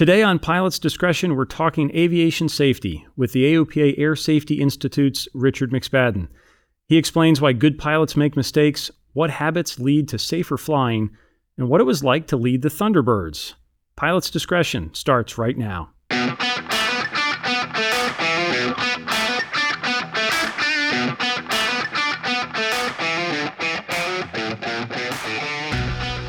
Today on Pilot's Discretion, we're talking aviation safety with the AOPA Air Safety Institute's Richard McSpadden. He explains why good pilots make mistakes, what habits lead to safer flying, and what it was like to lead the Thunderbirds. Pilot's Discretion starts right now.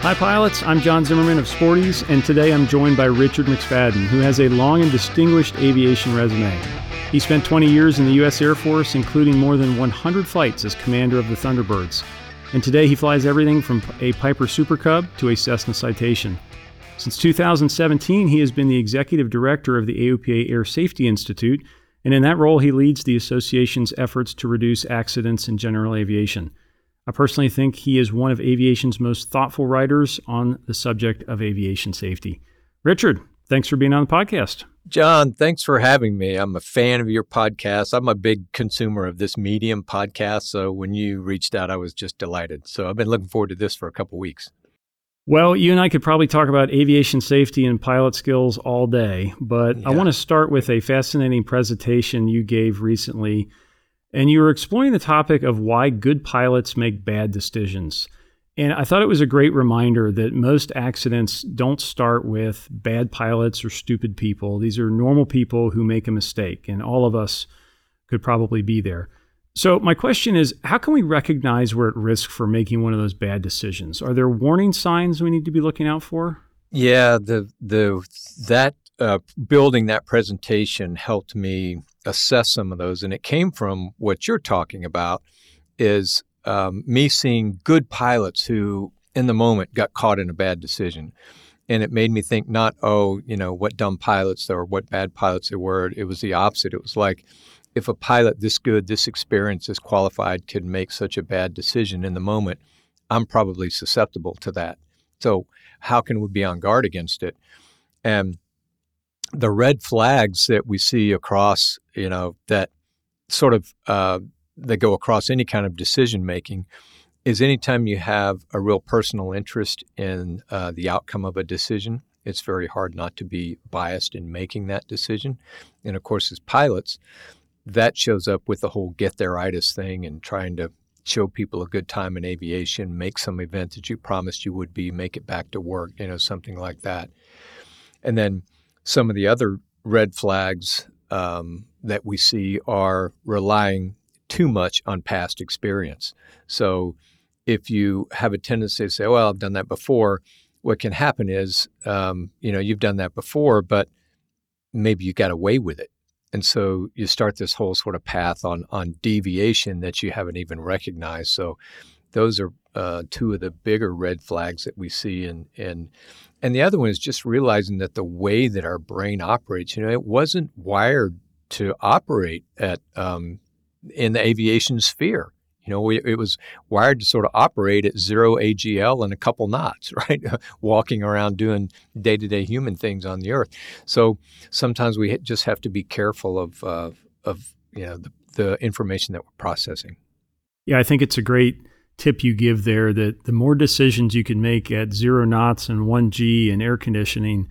Hi, pilots. I'm John Zimmerman of Sporty's, and today I'm joined by Richard McSpadden, who has a long and distinguished aviation resume. He spent 20 years in the U.S. Air Force, including more than 100 flights as commander of the Thunderbirds. And today he flies everything from a Piper Super Cub to a Cessna Citation. Since 2017, he has been the executive director of the AOPA Air Safety Institute, and in that role, he leads the association's efforts to reduce accidents in general aviation. I personally think he is one of aviation's most thoughtful writers on the subject of aviation safety. Richard, thanks for being on the podcast. John, thanks for having me. I'm a fan of your podcast. I'm a big consumer of this medium podcast. So when you reached out, I was just delighted. So I've been looking forward to this for a couple weeks. Well, you and I could probably talk about aviation safety and pilot skills all day, but yeah. I want to start with a fascinating presentation you gave recently and you were exploring the topic of why good pilots make bad decisions. And I thought it was a great reminder that most accidents don't start with bad pilots or stupid people. These are normal people who make a mistake, and all of us could probably be there. So, my question is how can we recognize we're at risk for making one of those bad decisions? Are there warning signs we need to be looking out for? Yeah, the the that uh, building that presentation helped me assess some of those, and it came from what you're talking about is um, me seeing good pilots who, in the moment, got caught in a bad decision. And it made me think not, oh, you know, what dumb pilots or what bad pilots they were. It was the opposite. It was like, if a pilot this good, this experienced, this qualified could make such a bad decision in the moment, I'm probably susceptible to that. So, how can we be on guard against it? And the red flags that we see across, you know, that sort of uh, that go across any kind of decision making is anytime you have a real personal interest in uh, the outcome of a decision, it's very hard not to be biased in making that decision. And of course, as pilots, that shows up with the whole get there itis thing and trying to show people a good time in aviation, make some event that you promised you would be, make it back to work, you know, something like that. And then some of the other red flags um, that we see are relying too much on past experience. So if you have a tendency to say, well, I've done that before, what can happen is, um, you know, you've done that before, but maybe you got away with it. And so you start this whole sort of path on on deviation that you haven't even recognized. So those are uh, two of the bigger red flags that we see in in and the other one is just realizing that the way that our brain operates, you know, it wasn't wired to operate at um, in the aviation sphere. You know, we, it was wired to sort of operate at zero AGL and a couple knots, right? Walking around doing day to day human things on the earth. So sometimes we just have to be careful of, uh, of you know, the, the information that we're processing. Yeah, I think it's a great tip you give there that the more decisions you can make at zero knots and 1G and air conditioning,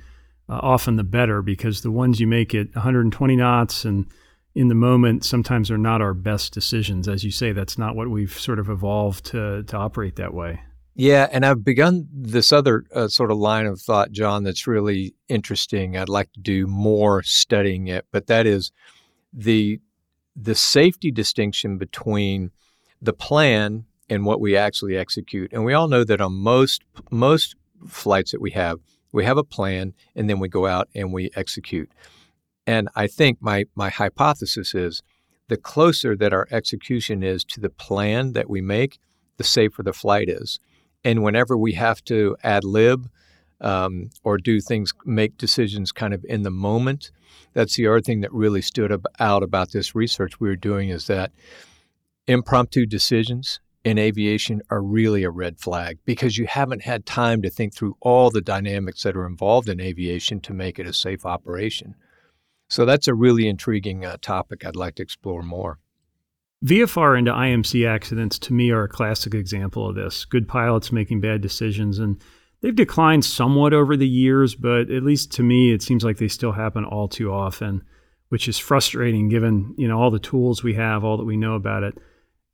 uh, often the better because the ones you make at 120 knots and in the moment sometimes are not our best decisions. As you say, that's not what we've sort of evolved to, to operate that way. Yeah, and I've begun this other uh, sort of line of thought, John, that's really interesting. I'd like to do more studying it, but that is the the safety distinction between the plan and what we actually execute. And we all know that on most most flights that we have, we have a plan and then we go out and we execute. And I think my my hypothesis is the closer that our execution is to the plan that we make, the safer the flight is. And whenever we have to ad lib um, or do things, make decisions kind of in the moment, that's the other thing that really stood out about this research we were doing is that impromptu decisions in aviation are really a red flag because you haven't had time to think through all the dynamics that are involved in aviation to make it a safe operation. So that's a really intriguing uh, topic I'd like to explore more. VFR into IMC accidents to me are a classic example of this. Good pilots making bad decisions. And they've declined somewhat over the years, but at least to me, it seems like they still happen all too often, which is frustrating given you know all the tools we have, all that we know about it.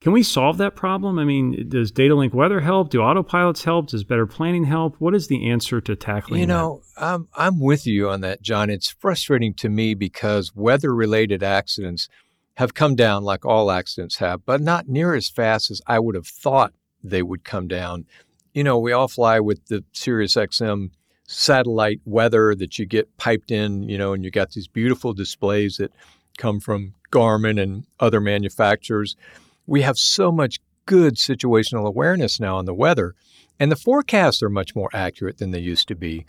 Can we solve that problem? I mean, does data link weather help? Do autopilots help? Does better planning help? What is the answer to tackling? That? You know, that? I'm I'm with you on that, John. It's frustrating to me because weather-related accidents have come down like all accidents have, but not near as fast as I would have thought they would come down. You know, we all fly with the SiriusXM satellite weather that you get piped in, you know, and you got these beautiful displays that come from Garmin and other manufacturers. We have so much good situational awareness now on the weather, and the forecasts are much more accurate than they used to be.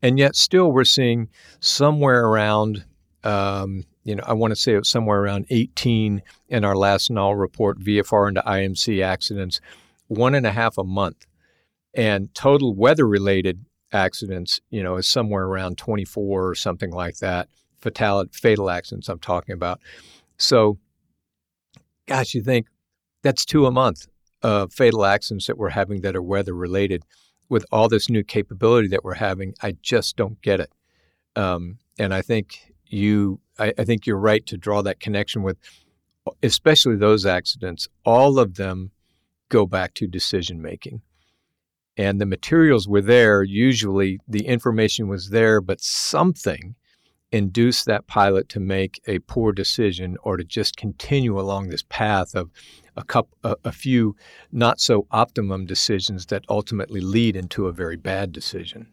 And yet, still, we're seeing somewhere around um, you know, I want to say it was somewhere around 18 in our last Nall report, VFR into IMC accidents, one and a half a month. And total weather related accidents, you know, is somewhere around 24 or something like that. Fatal, fatal accidents I'm talking about. So, gosh, you think that's two a month of fatal accidents that we're having that are weather related. With all this new capability that we're having, I just don't get it. Um, and I think you I, I think you're right to draw that connection with especially those accidents all of them go back to decision making and the materials were there usually the information was there but something induced that pilot to make a poor decision or to just continue along this path of a, couple, a, a few not so optimum decisions that ultimately lead into a very bad decision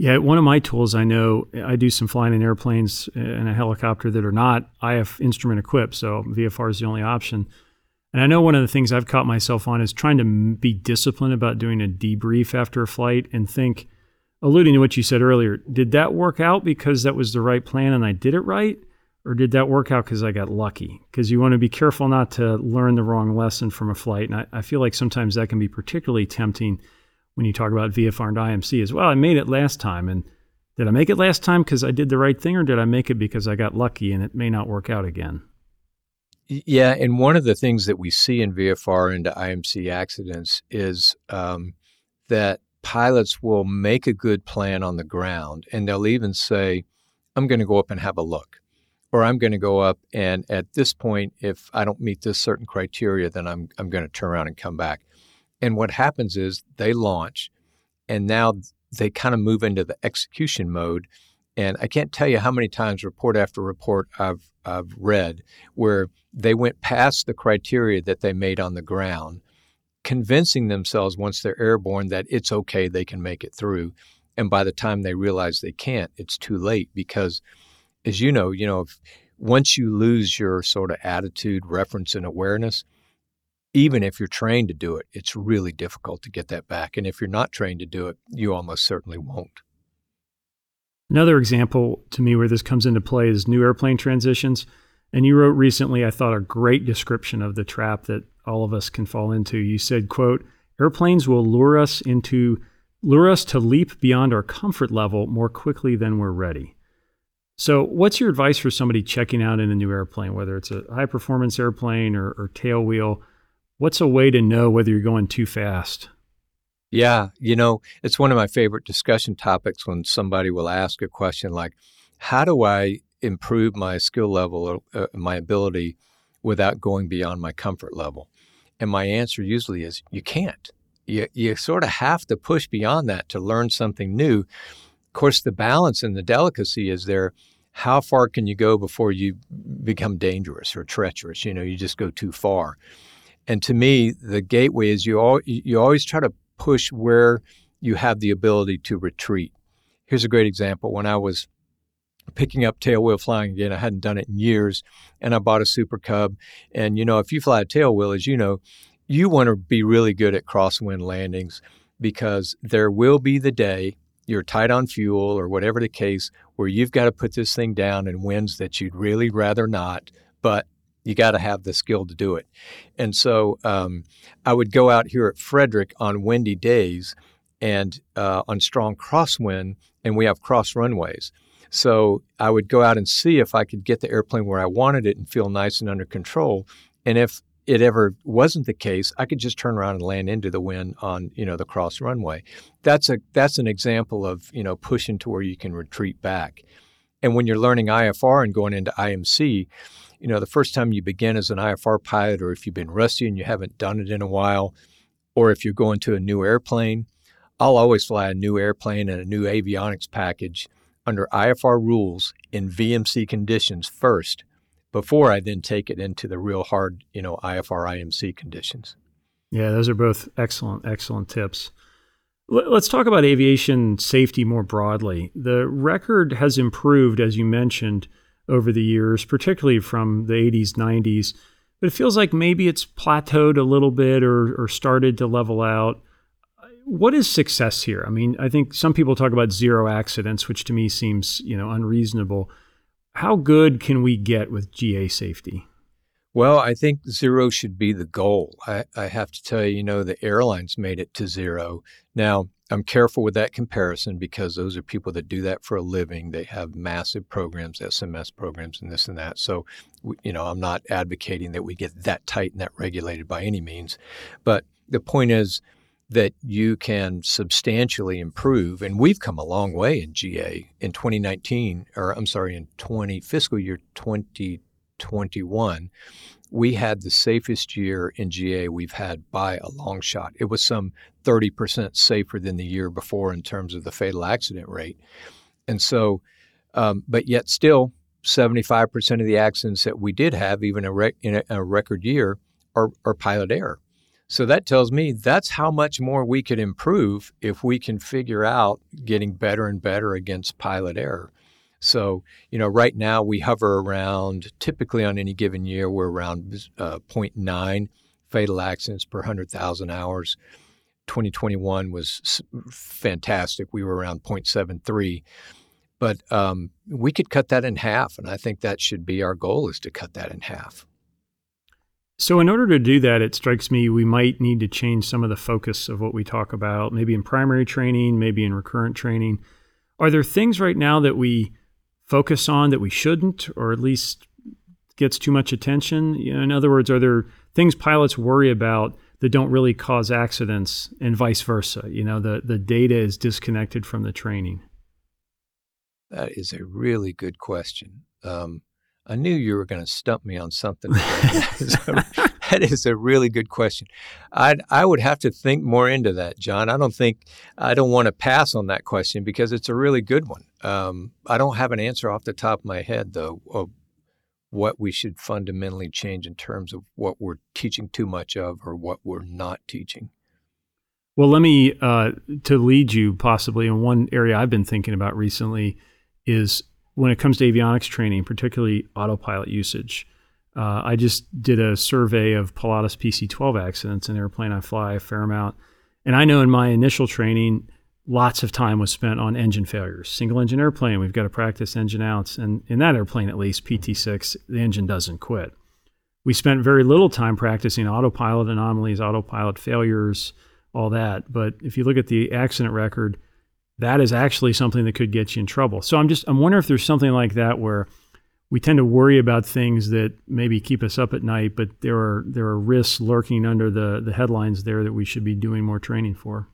yeah, one of my tools I know I do some flying in airplanes and a helicopter that are not IF instrument equipped, so VFR is the only option. And I know one of the things I've caught myself on is trying to be disciplined about doing a debrief after a flight and think, alluding to what you said earlier, did that work out because that was the right plan and I did it right? Or did that work out because I got lucky? Because you want to be careful not to learn the wrong lesson from a flight. And I, I feel like sometimes that can be particularly tempting when you talk about VFR and IMC as well. I made it last time, and did I make it last time because I did the right thing, or did I make it because I got lucky and it may not work out again? Yeah, and one of the things that we see in VFR into IMC accidents is um, that pilots will make a good plan on the ground, and they'll even say, "I'm going to go up and have a look." Or I'm going to go up, and at this point, if I don't meet this certain criteria, then I'm I'm going to turn around and come back. And what happens is they launch and now they kind of move into the execution mode. And I can't tell you how many times, report after report, I've, I've read where they went past the criteria that they made on the ground, convincing themselves once they're airborne that it's okay, they can make it through. And by the time they realize they can't, it's too late because, as you know, you know, if, once you lose your sort of attitude, reference, and awareness, even if you're trained to do it, it's really difficult to get that back. And if you're not trained to do it, you almost certainly won't. Another example to me where this comes into play is new airplane transitions. And you wrote recently, I thought, a great description of the trap that all of us can fall into. You said, quote, airplanes will lure us into lure us to leap beyond our comfort level more quickly than we're ready. So, what's your advice for somebody checking out in a new airplane, whether it's a high performance airplane or, or tailwheel? What's a way to know whether you're going too fast? Yeah, you know, it's one of my favorite discussion topics when somebody will ask a question like, How do I improve my skill level or uh, my ability without going beyond my comfort level? And my answer usually is, You can't. You, you sort of have to push beyond that to learn something new. Of course, the balance and the delicacy is there. How far can you go before you become dangerous or treacherous? You know, you just go too far. And to me, the gateway is you all, you always try to push where you have the ability to retreat. Here's a great example. When I was picking up tailwheel flying again, I hadn't done it in years, and I bought a Super Cub. And you know, if you fly a tailwheel, as you know, you want to be really good at crosswind landings because there will be the day you're tight on fuel or whatever the case where you've got to put this thing down in winds that you'd really rather not, but you got to have the skill to do it. And so um, I would go out here at Frederick on windy days and uh, on strong crosswind, and we have cross runways. So I would go out and see if I could get the airplane where I wanted it and feel nice and under control. And if it ever wasn't the case, I could just turn around and land into the wind on you know the cross runway. That's a that's an example of you know pushing to where you can retreat back. And when you're learning IFR and going into IMC, you know the first time you begin as an IFR pilot, or if you've been rusty and you haven't done it in a while, or if you're going to a new airplane, I'll always fly a new airplane and a new avionics package under IFR rules in VMC conditions first before I then take it into the real hard, you know, IFR IMC conditions. Yeah, those are both excellent, excellent tips. Let's talk about aviation safety more broadly. The record has improved, as you mentioned, over the years, particularly from the 80s, 90s, but it feels like maybe it's plateaued a little bit or, or started to level out. What is success here? I mean, I think some people talk about zero accidents, which to me seems, you know, unreasonable. How good can we get with GA safety? Well, I think zero should be the goal. I, I, have to tell you, you know, the airlines made it to zero. Now, I'm careful with that comparison because those are people that do that for a living. They have massive programs, SMS programs, and this and that. So, you know, I'm not advocating that we get that tight and that regulated by any means. But the point is, that you can substantially improve. And we've come a long way in GA in 2019, or I'm sorry, in 20 fiscal year 2021. We had the safest year in GA we've had by a long shot. It was some 30% safer than the year before in terms of the fatal accident rate. And so, um, but yet still, 75% of the accidents that we did have, even a rec- in a, a record year, are, are pilot error. So that tells me that's how much more we could improve if we can figure out getting better and better against pilot error. So, you know, right now we hover around, typically on any given year, we're around uh, 0.9 fatal accidents per 100,000 hours. 2021 was fantastic. We were around 0.73. But um, we could cut that in half. And I think that should be our goal is to cut that in half. So, in order to do that, it strikes me we might need to change some of the focus of what we talk about, maybe in primary training, maybe in recurrent training. Are there things right now that we focus on that we shouldn't, or at least gets too much attention? In other words, are there things pilots worry about that don't really cause accidents, and vice versa? You know, the the data is disconnected from the training. That is a really good question. Um, I knew you were going to stump me on something. that is a really good question. I I would have to think more into that, John. I don't think I don't want to pass on that question because it's a really good one. Um, I don't have an answer off the top of my head though of what we should fundamentally change in terms of what we're teaching too much of or what we're not teaching. Well, let me uh, to lead you possibly in one area I've been thinking about recently is when it comes to avionics training, particularly autopilot usage. Uh, I just did a survey of Pilatus PC 12 accidents, an airplane I fly a fair amount. And I know in my initial training, lots of time was spent on engine failures. Single engine airplane, we've got to practice engine outs. And in that airplane, at least, PT6, the engine doesn't quit. We spent very little time practicing autopilot anomalies, autopilot failures, all that. But if you look at the accident record, that is actually something that could get you in trouble. So I'm just I'm wondering if there's something like that where we tend to worry about things that maybe keep us up at night, but there are there are risks lurking under the the headlines there that we should be doing more training for.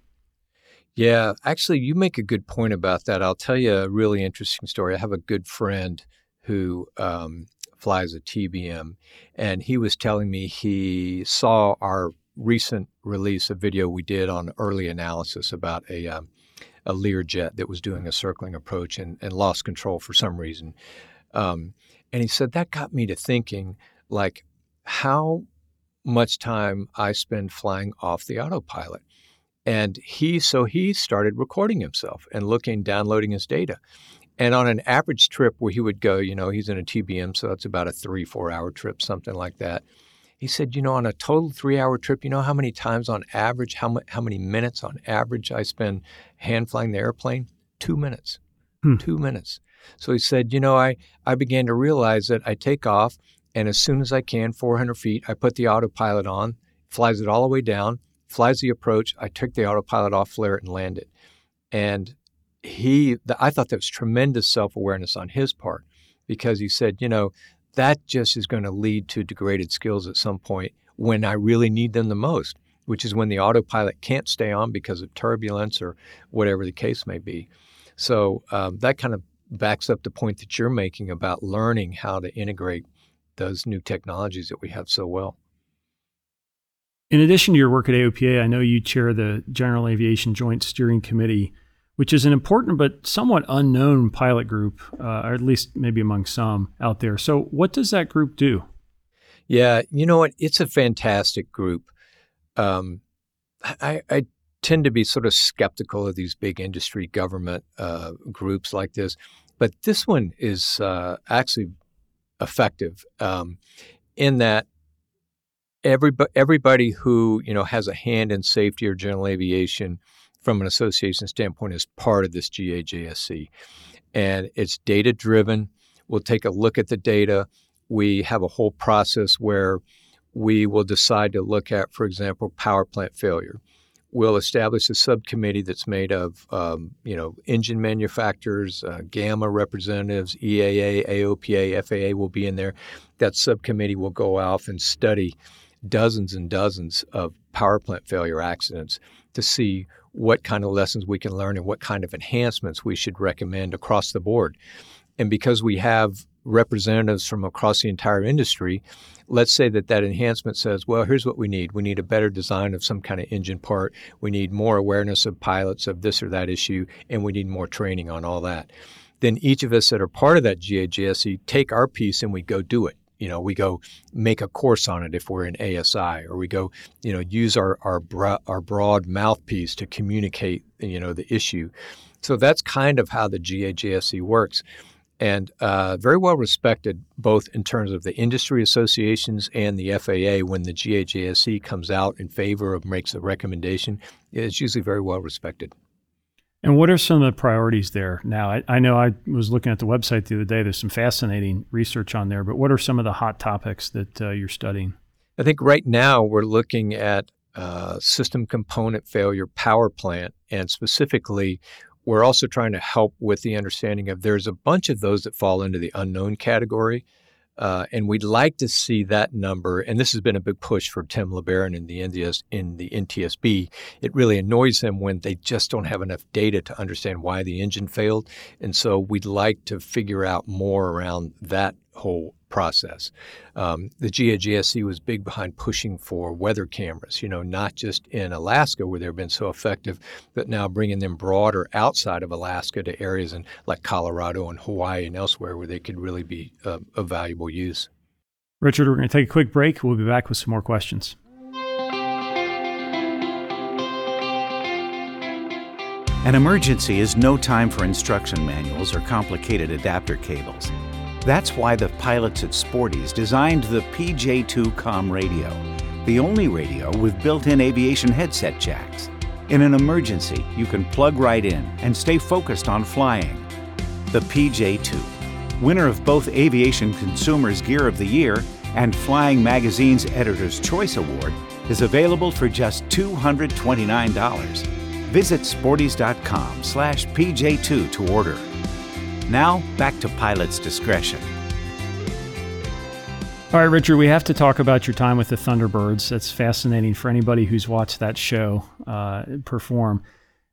Yeah, actually, you make a good point about that. I'll tell you a really interesting story. I have a good friend who um, flies a TBM, and he was telling me he saw our recent release, a video we did on early analysis about a um, a Learjet that was doing a circling approach and, and lost control for some reason. Um, and he said that got me to thinking, like, how much time I spend flying off the autopilot. And he, so he started recording himself and looking, downloading his data. And on an average trip where he would go, you know, he's in a TBM, so that's about a three, four hour trip, something like that. He said, you know, on a total three hour trip, you know how many times on average, how, how many minutes on average I spend hand flying the airplane? Two minutes. Hmm. Two minutes. So he said, you know, I, I began to realize that I take off, and as soon as I can, 400 feet, I put the autopilot on, flies it all the way down, flies the approach. I took the autopilot off, flare it, and land it. And he, I thought that was tremendous self awareness on his part because he said, you know, that just is going to lead to degraded skills at some point when I really need them the most, which is when the autopilot can't stay on because of turbulence or whatever the case may be. So um, that kind of backs up the point that you're making about learning how to integrate those new technologies that we have so well. In addition to your work at AOPA, I know you chair the General Aviation Joint Steering Committee, which is an important but somewhat unknown pilot group, uh, or at least maybe among some out there. So, what does that group do? Yeah, you know what? It's a fantastic group. Um, I, I, tend to be sort of skeptical of these big industry government uh, groups like this, but this one is uh, actually effective um, in that everybody, everybody who you know has a hand in safety or general aviation from an association standpoint is part of this GAJSC. And it's data driven. We'll take a look at the data. We have a whole process where we will decide to look at, for example, power plant failure. We'll establish a subcommittee that's made of, um, you know, engine manufacturers, uh, representatives, EAA, AOPA, FAA will be in there. That subcommittee will go off and study dozens and dozens of power plant failure accidents to see what kind of lessons we can learn and what kind of enhancements we should recommend across the board. And because we have representatives from across the entire industry, let's say that that enhancement says, well, here's what we need. We need a better design of some kind of engine part. We need more awareness of pilots of this or that issue, and we need more training on all that. Then each of us that are part of that GAJSC take our piece and we go do it you know we go make a course on it if we're in ASI or we go you know use our our, our broad mouthpiece to communicate you know the issue. So that's kind of how the GAJSC works. And uh, very well respected both in terms of the industry associations and the FAA when the GAJSC comes out in favor of makes a recommendation. It's usually very well respected and what are some of the priorities there now? I, I, know I was looking at the website the other day. There's some fascinating research on there, but what are some of the hot topics that uh, you're studying? I think right now we're looking at uh, system component failure power plant, and specifically, we're also trying to help with the understanding of there's a bunch of those that fall into the unknown category. Uh, and we'd like to see that number. And this has been a big push for Tim LeBaron in the NDS, in the NTSB. It really annoys him when they just don't have enough data to understand why the engine failed. And so we'd like to figure out more around that whole process. Um, the GAJSC was big behind pushing for weather cameras, you know, not just in Alaska where they've been so effective, but now bringing them broader outside of Alaska to areas in, like Colorado and Hawaii and elsewhere where they could really be uh, of valuable use. Richard, we're going to take a quick break. We'll be back with some more questions. An emergency is no time for instruction manuals or complicated adapter cables. That's why the pilots at Sporty's designed the PJ2 COM radio, the only radio with built-in aviation headset jacks. In an emergency, you can plug right in and stay focused on flying. The PJ2, winner of both Aviation Consumers Gear of the Year and Flying Magazine's Editor's Choice Award, is available for just $229. Visit sportys.com slash PJ2 to order. Now, back to pilot's discretion. All right, Richard, we have to talk about your time with the Thunderbirds. That's fascinating for anybody who's watched that show uh, perform.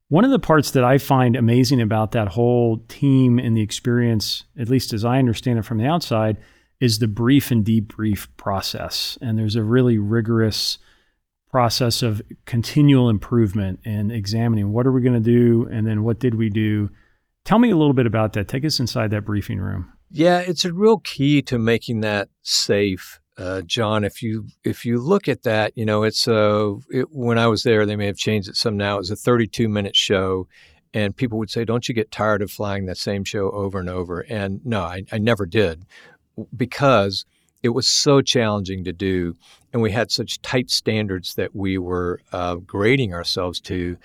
One of the parts that I find amazing about that whole team and the experience, at least as I understand it from the outside, is the brief and debrief process. And there's a really rigorous process of continual improvement and examining what are we going to do and then what did we do Tell me a little bit about that. Take us inside that briefing room. Yeah, it's a real key to making that safe, uh, John. If you if you look at that, you know, it's a it, when I was there, they may have changed it some now. It was a 32 minute show, and people would say, "Don't you get tired of flying that same show over and over?" And no, I, I never did, because it was so challenging to do, and we had such tight standards that we were uh, grading ourselves to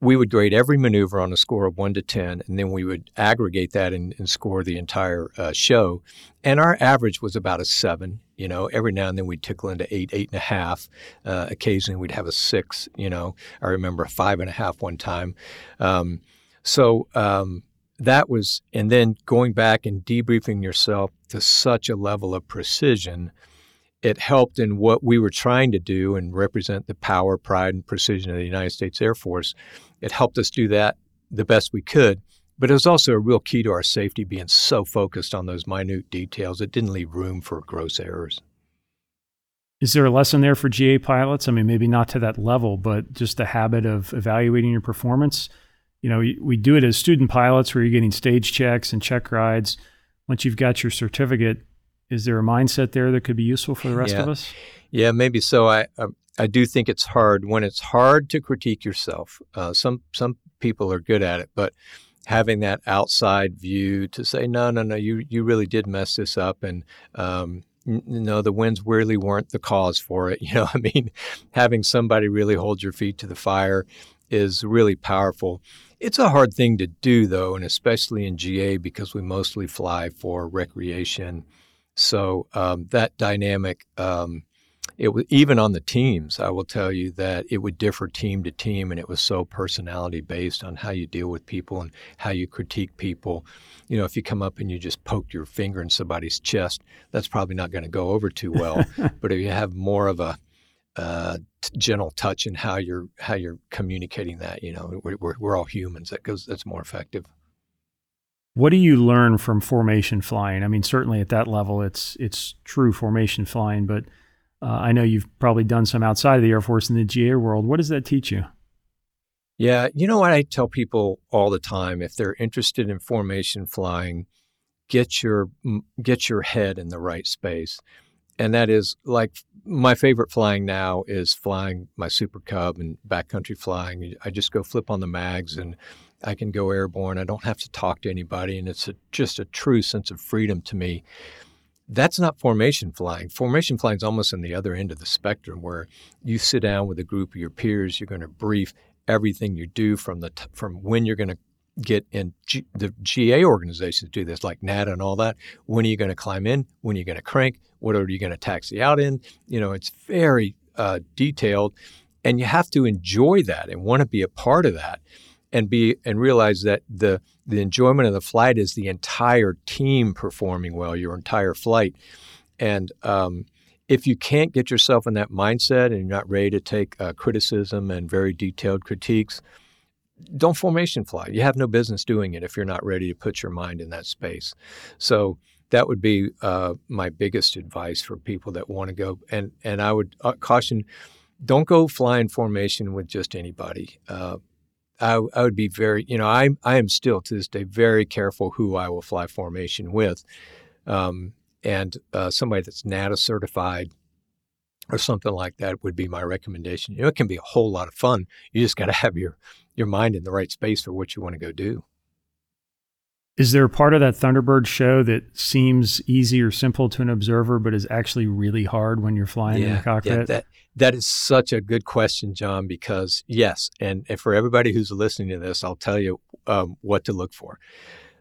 we would grade every maneuver on a score of one to 10, and then we would aggregate that and, and score the entire uh, show. And our average was about a seven. You know, every now and then we'd tickle into eight, eight and a half. Uh, occasionally we'd have a six. You know, I remember a five and a half one time. Um, so um, that was, and then going back and debriefing yourself to such a level of precision it helped in what we were trying to do and represent the power, pride, and precision of the United States Air Force. It helped us do that the best we could. But it was also a real key to our safety being so focused on those minute details. It didn't leave room for gross errors. Is there a lesson there for GA pilots? I mean, maybe not to that level, but just the habit of evaluating your performance. You know, we do it as student pilots where you're getting stage checks and check rides. Once you've got your certificate, is there a mindset there that could be useful for the rest yeah. of us? Yeah, maybe so. I, um, I, do think it's hard when it's hard to critique yourself. Uh, some some people are good at it, but having that outside view to say, no, no, no, you you really did mess this up, and um, you know the winds really weren't the cause for it. You know, I mean, having somebody really hold your feet to the fire is really powerful. It's a hard thing to do though, and especially in GA because we mostly fly for recreation so um, that dynamic, um, it was even on the teams. I will tell you that it would differ team to team, and it was so personality based on how you deal with people and how you critique people. You know, if you come up and you just poke your finger in somebody's chest, that's probably not going to go over too well. but if you have more of a uh, gentle touch and how you're how you're communicating that, you know, we're, we're all humans. That goes. That's more effective. What do you learn from formation flying? I mean, certainly at that level, it's it's true formation flying, but uh, I know you've probably done some outside of the Air Force in the GA world. What does that teach you? Yeah, you know what I tell people all the time if they're interested in formation flying, get your get your head in the right space. And that is like my favorite flying now is flying my Super Cub and backcountry flying. I just go flip on the mags and I can go airborne. I don't have to talk to anybody, and it's a, just a true sense of freedom to me. That's not formation flying. Formation flying is almost on the other end of the spectrum, where you sit down with a group of your peers. You're going to brief everything you do from the t- from when you're going to get in G- the GA organizations do this, like NATA and all that. When are you going to climb in? When are you going to crank? What are you going to taxi out in? You know, it's very uh, detailed, and you have to enjoy that and want to be a part of that and be and realize that the the enjoyment of the flight is the entire team performing well, your entire flight. And um, if you can't get yourself in that mindset and you're not ready to take uh, criticism and very detailed critiques, don't formation fly. You have no business doing it if you're not ready to put your mind in that space. So that would be uh, my biggest advice for people that want to go. And and I would uh, caution, don't go flying formation with just anybody. Uh, I, I would be very, you know, I I am still to this day very careful who I will fly formation with, um, and uh, somebody that's NATA certified or something like that would be my recommendation. You know, it can be a whole lot of fun. You just got to have your your mind in the right space for what you want to go do. Is there a part of that Thunderbird show that seems easy or simple to an observer, but is actually really hard when you're flying yeah, in the cockpit? Yeah, that, that is such a good question, John, because yes, and, and for everybody who's listening to this, I'll tell you um, what to look for.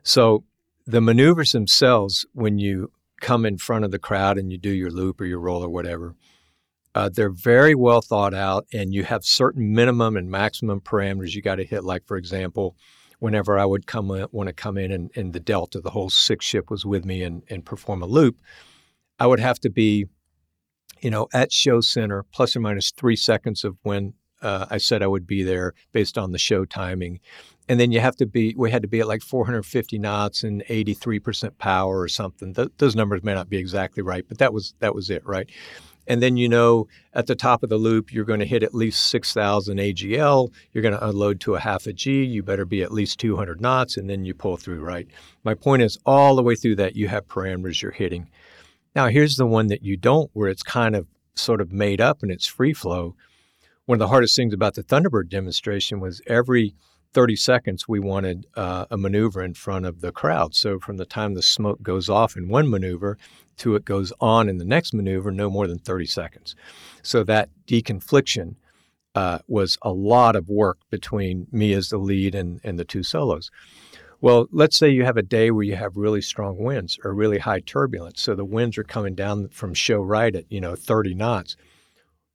So the maneuvers themselves, when you come in front of the crowd and you do your loop or your roll or whatever, uh, they're very well thought out, and you have certain minimum and maximum parameters you got to hit. Like, for example, whenever I would come in, want to come in and, and the Delta, the whole six ship was with me and, and perform a loop, I would have to be, you know, at show center plus or minus three seconds of when uh, I said I would be there based on the show timing. And then you have to be, we had to be at like 450 knots and 83% power or something. Th- those numbers may not be exactly right, but that was, that was it, right? And then you know at the top of the loop, you're going to hit at least 6,000 AGL. You're going to unload to a half a G. You better be at least 200 knots, and then you pull through, right? My point is, all the way through that, you have parameters you're hitting. Now, here's the one that you don't, where it's kind of sort of made up and it's free flow. One of the hardest things about the Thunderbird demonstration was every 30 seconds, we wanted uh, a maneuver in front of the crowd. So from the time the smoke goes off in one maneuver to it goes on in the next maneuver, no more than 30 seconds. So that deconfliction uh, was a lot of work between me as the lead and, and the two solos. Well, let's say you have a day where you have really strong winds or really high turbulence. So the winds are coming down from show right at, you know, 30 knots.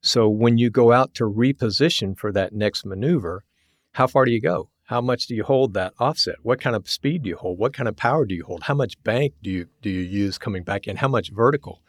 So when you go out to reposition for that next maneuver, how far do you go? How much do you hold that offset? What kind of speed do you hold? What kind of power do you hold? How much bank do you do you use coming back in? How much vertical?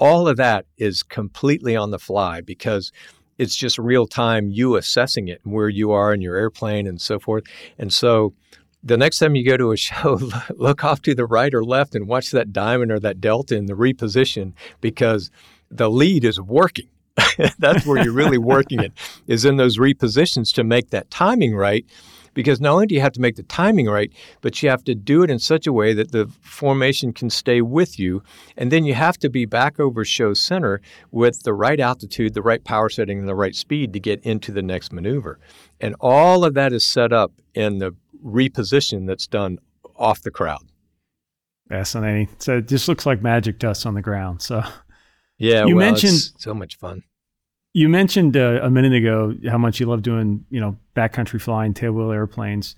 all of that is completely on the fly because it's just real time you assessing it and where you are in your airplane and so forth. And so the next time you go to a show, look off to the right or left and watch that diamond or that delta in the reposition because the lead is working. That's where you're really working it, is in those repositions to make that timing right. Because not only do you have to make the timing right, but you have to do it in such a way that the formation can stay with you. And then you have to be back over show center with the right altitude, the right power setting, and the right speed to get into the next maneuver. And all of that is set up in the reposition that's done off the crowd. Fascinating. So it just looks like magic dust on the ground. So yeah, you well, mentioned so much fun. You mentioned uh, a minute ago how much you love doing, you know, backcountry flying, tailwheel airplanes,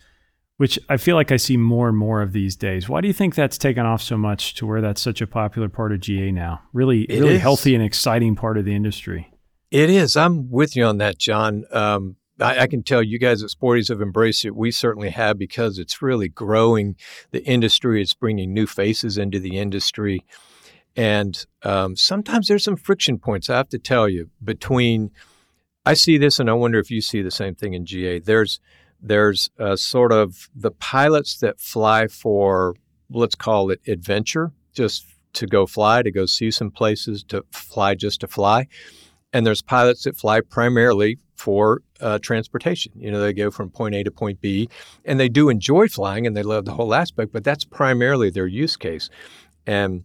which I feel like I see more and more of these days. Why do you think that's taken off so much to where that's such a popular part of GA now? Really, it really is. healthy and exciting part of the industry. It is. I'm with you on that, John. Um, I, I, can tell you guys at Sporty's have embraced it. We certainly have because it's really growing the industry. It's bringing new faces into the industry. And um, sometimes there's some friction points, I have to tell you, between. I see this, and I wonder if you see the same thing in GA. There's there's uh, sort of the pilots that fly for, let's call it adventure, just to go fly, to go see some places, to fly just to fly. And there's pilots that fly primarily for uh, transportation. You know, they go from point A to point B, and they do enjoy flying and they love the whole aspect, but that's primarily their use case. And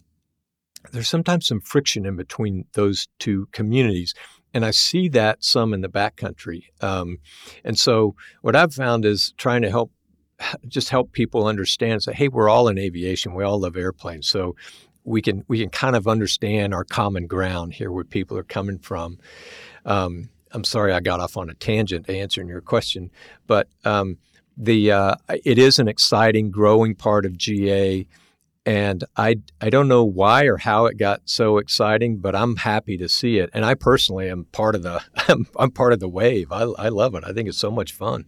there's sometimes some friction in between those two communities. And I see that some in the backcountry. Um, and so what I've found is trying to help just help people understand say, hey, we're all in aviation. We all love airplanes. So we can we can kind of understand our common ground here where people are coming from. Um, I'm sorry I got off on a tangent answering your question, but um, the uh, it is an exciting, growing part of GA and I I don't know why or how it got so exciting, but I'm happy to see it. And I personally am part of the I'm, I'm part of the wave. I, I love it. I think it's so much fun.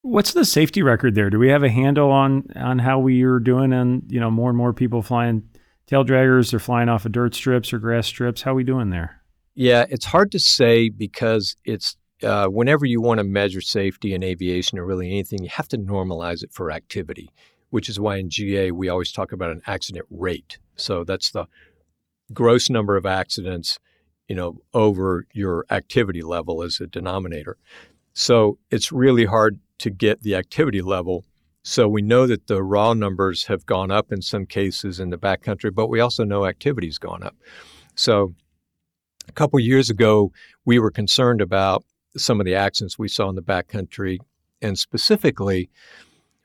What's the safety record there? Do we have a handle on on how we are doing? And you know, more and more people flying tail draggers, or flying off of dirt strips or grass strips. How are we doing there? Yeah, it's hard to say because it's uh, whenever you want to measure safety in aviation or really anything, you have to normalize it for activity which is why in GA we always talk about an accident rate. So that's the gross number of accidents, you know, over your activity level as a denominator. So it's really hard to get the activity level. So we know that the raw numbers have gone up in some cases in the backcountry, but we also know activity's gone up. So a couple years ago, we were concerned about some of the accidents we saw in the backcountry, and specifically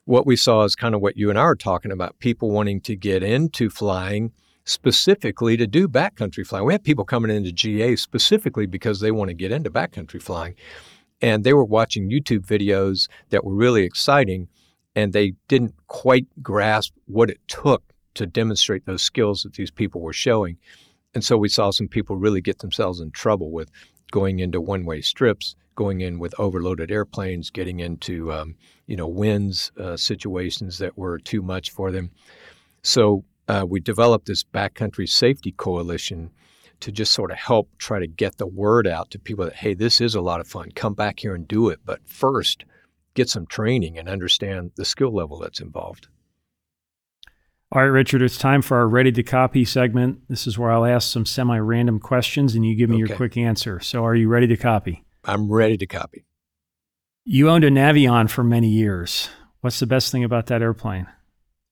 what we saw is kind of what you and I are talking about people wanting to get into flying specifically to do backcountry flying. We had people coming into GA specifically because they want to get into backcountry flying. And they were watching YouTube videos that were really exciting, and they didn't quite grasp what it took to demonstrate those skills that these people were showing. And so we saw some people really get themselves in trouble with going into one way strips going in with overloaded airplanes, getting into um, you know winds uh, situations that were too much for them. So uh, we developed this backcountry safety coalition to just sort of help try to get the word out to people that hey, this is a lot of fun. Come back here and do it, but first get some training and understand the skill level that's involved. All right, Richard, it's time for our ready to copy segment. This is where I'll ask some semi random questions and you give me okay. your quick answer. So, are you ready to copy? I'm ready to copy. You owned a Navion for many years. What's the best thing about that airplane?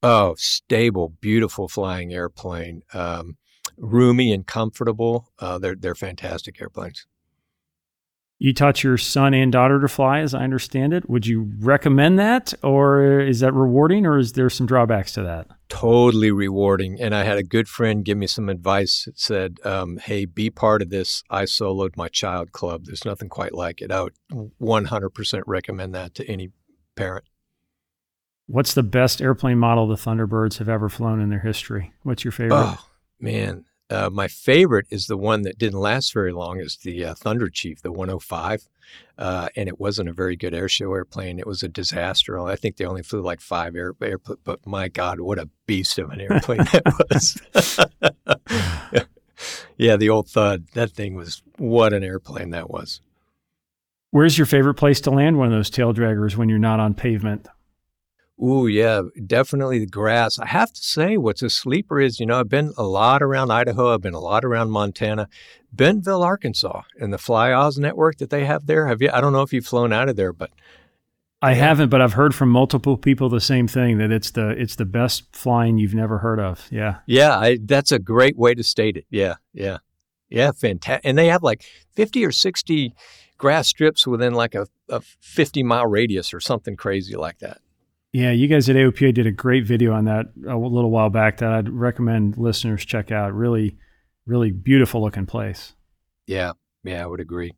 Oh, stable, beautiful flying airplane. Um, roomy and comfortable. Uh, they're they're fantastic airplanes. You taught your son and daughter to fly, as I understand it. Would you recommend that, or is that rewarding, or is there some drawbacks to that? Totally rewarding. And I had a good friend give me some advice that said, um, "Hey, be part of this. I soloed my child club. There's nothing quite like it. I would 100% recommend that to any parent." What's the best airplane model the Thunderbirds have ever flown in their history? What's your favorite? Oh man, uh, my favorite is the one that didn't last very long, is the uh, Thunder Chief, the 105. Uh, and it wasn't a very good airshow airplane. It was a disaster. I think they only flew like five air, airplanes, but my God, what a beast of an airplane that was. yeah, the old thud. That thing was what an airplane that was. Where's your favorite place to land one of those tail draggers when you're not on pavement? Ooh, yeah, definitely the grass. I have to say, what's a sleeper is, you know, I've been a lot around Idaho. I've been a lot around Montana, Bentonville, Arkansas, and the Fly Oz network that they have there. Have you? I don't know if you've flown out of there, but I haven't, but I've heard from multiple people the same thing that it's the it's the best flying you've never heard of. Yeah, yeah, I, that's a great way to state it. Yeah, yeah, yeah, fantastic. And they have like fifty or sixty grass strips within like a, a fifty mile radius or something crazy like that. Yeah, you guys at AOPA did a great video on that a little while back that I'd recommend listeners check out. Really, really beautiful looking place. Yeah, yeah, I would agree.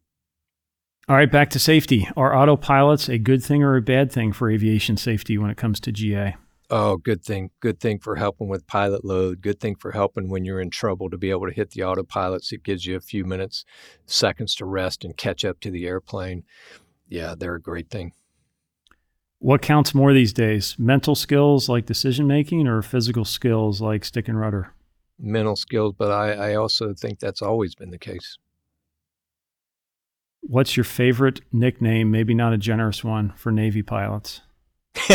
All right, back to safety. Are autopilots a good thing or a bad thing for aviation safety when it comes to GA? Oh, good thing. Good thing for helping with pilot load. Good thing for helping when you're in trouble to be able to hit the autopilots. It gives you a few minutes, seconds to rest and catch up to the airplane. Yeah, they're a great thing. What counts more these days? Mental skills like decision making or physical skills like stick and rudder? Mental skills, but I, I also think that's always been the case. What's your favorite nickname, maybe not a generous one, for Navy pilots?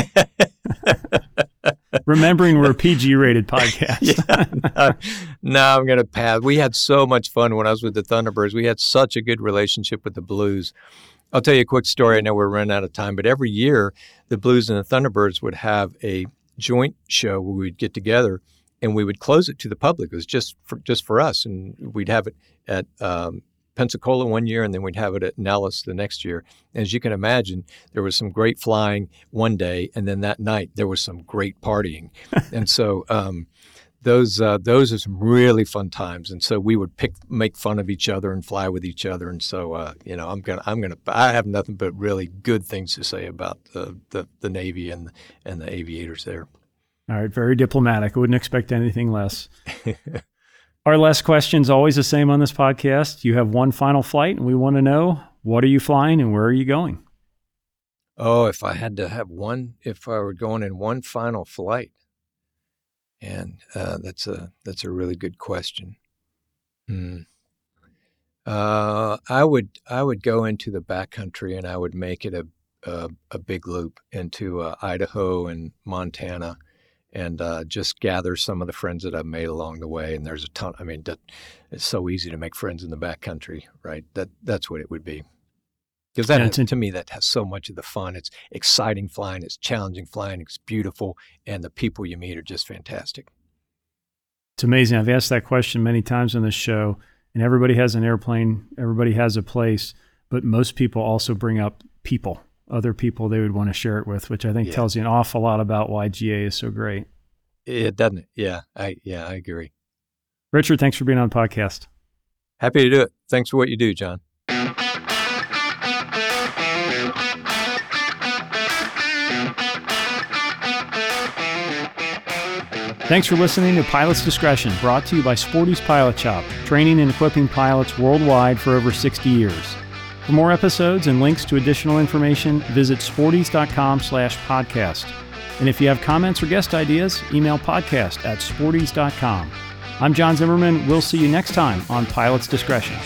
Remembering we're a PG rated podcast. yeah, no, no, I'm going to pass. We had so much fun when I was with the Thunderbirds. We had such a good relationship with the Blues. I'll tell you a quick story. I know we're running out of time, but every year the Blues and the Thunderbirds would have a joint show where we'd get together and we would close it to the public. It was just for, just for us, and we'd have it at um, Pensacola one year, and then we'd have it at Nellis the next year. As you can imagine, there was some great flying one day, and then that night there was some great partying, and so um, those uh, those are some really fun times. And so we would pick make fun of each other and fly with each other. And so uh, you know, I'm gonna I'm gonna I have nothing but really good things to say about the the, the Navy and and the aviators there. All right, very diplomatic. I wouldn't expect anything less. Our last question is always the same on this podcast. You have one final flight, and we want to know what are you flying and where are you going? Oh, if I had to have one, if I were going in one final flight, and uh, that's a that's a really good question. Hmm. Uh, I would I would go into the backcountry and I would make it a a, a big loop into uh, Idaho and Montana, and uh, just gather some of the friends that I've made along the way. And there's a ton. I mean, that, it's so easy to make friends in the backcountry, right? That that's what it would be because that to me that has so much of the fun. It's exciting flying, it's challenging flying, it's beautiful, and the people you meet are just fantastic. It's amazing. I've asked that question many times on this show, and everybody has an airplane, everybody has a place, but most people also bring up people, other people they would want to share it with, which I think yeah. tells you an awful lot about why GA is so great. It doesn't it? Yeah, I yeah, I agree. Richard, thanks for being on the podcast. Happy to do it. Thanks for what you do, John. Thanks for listening to Pilot's Discretion, brought to you by Sporty's Pilot Shop, training and equipping pilots worldwide for over 60 years. For more episodes and links to additional information, visit sportys.com slash podcast. And if you have comments or guest ideas, email podcast at sportys.com. I'm John Zimmerman. We'll see you next time on Pilot's Discretion.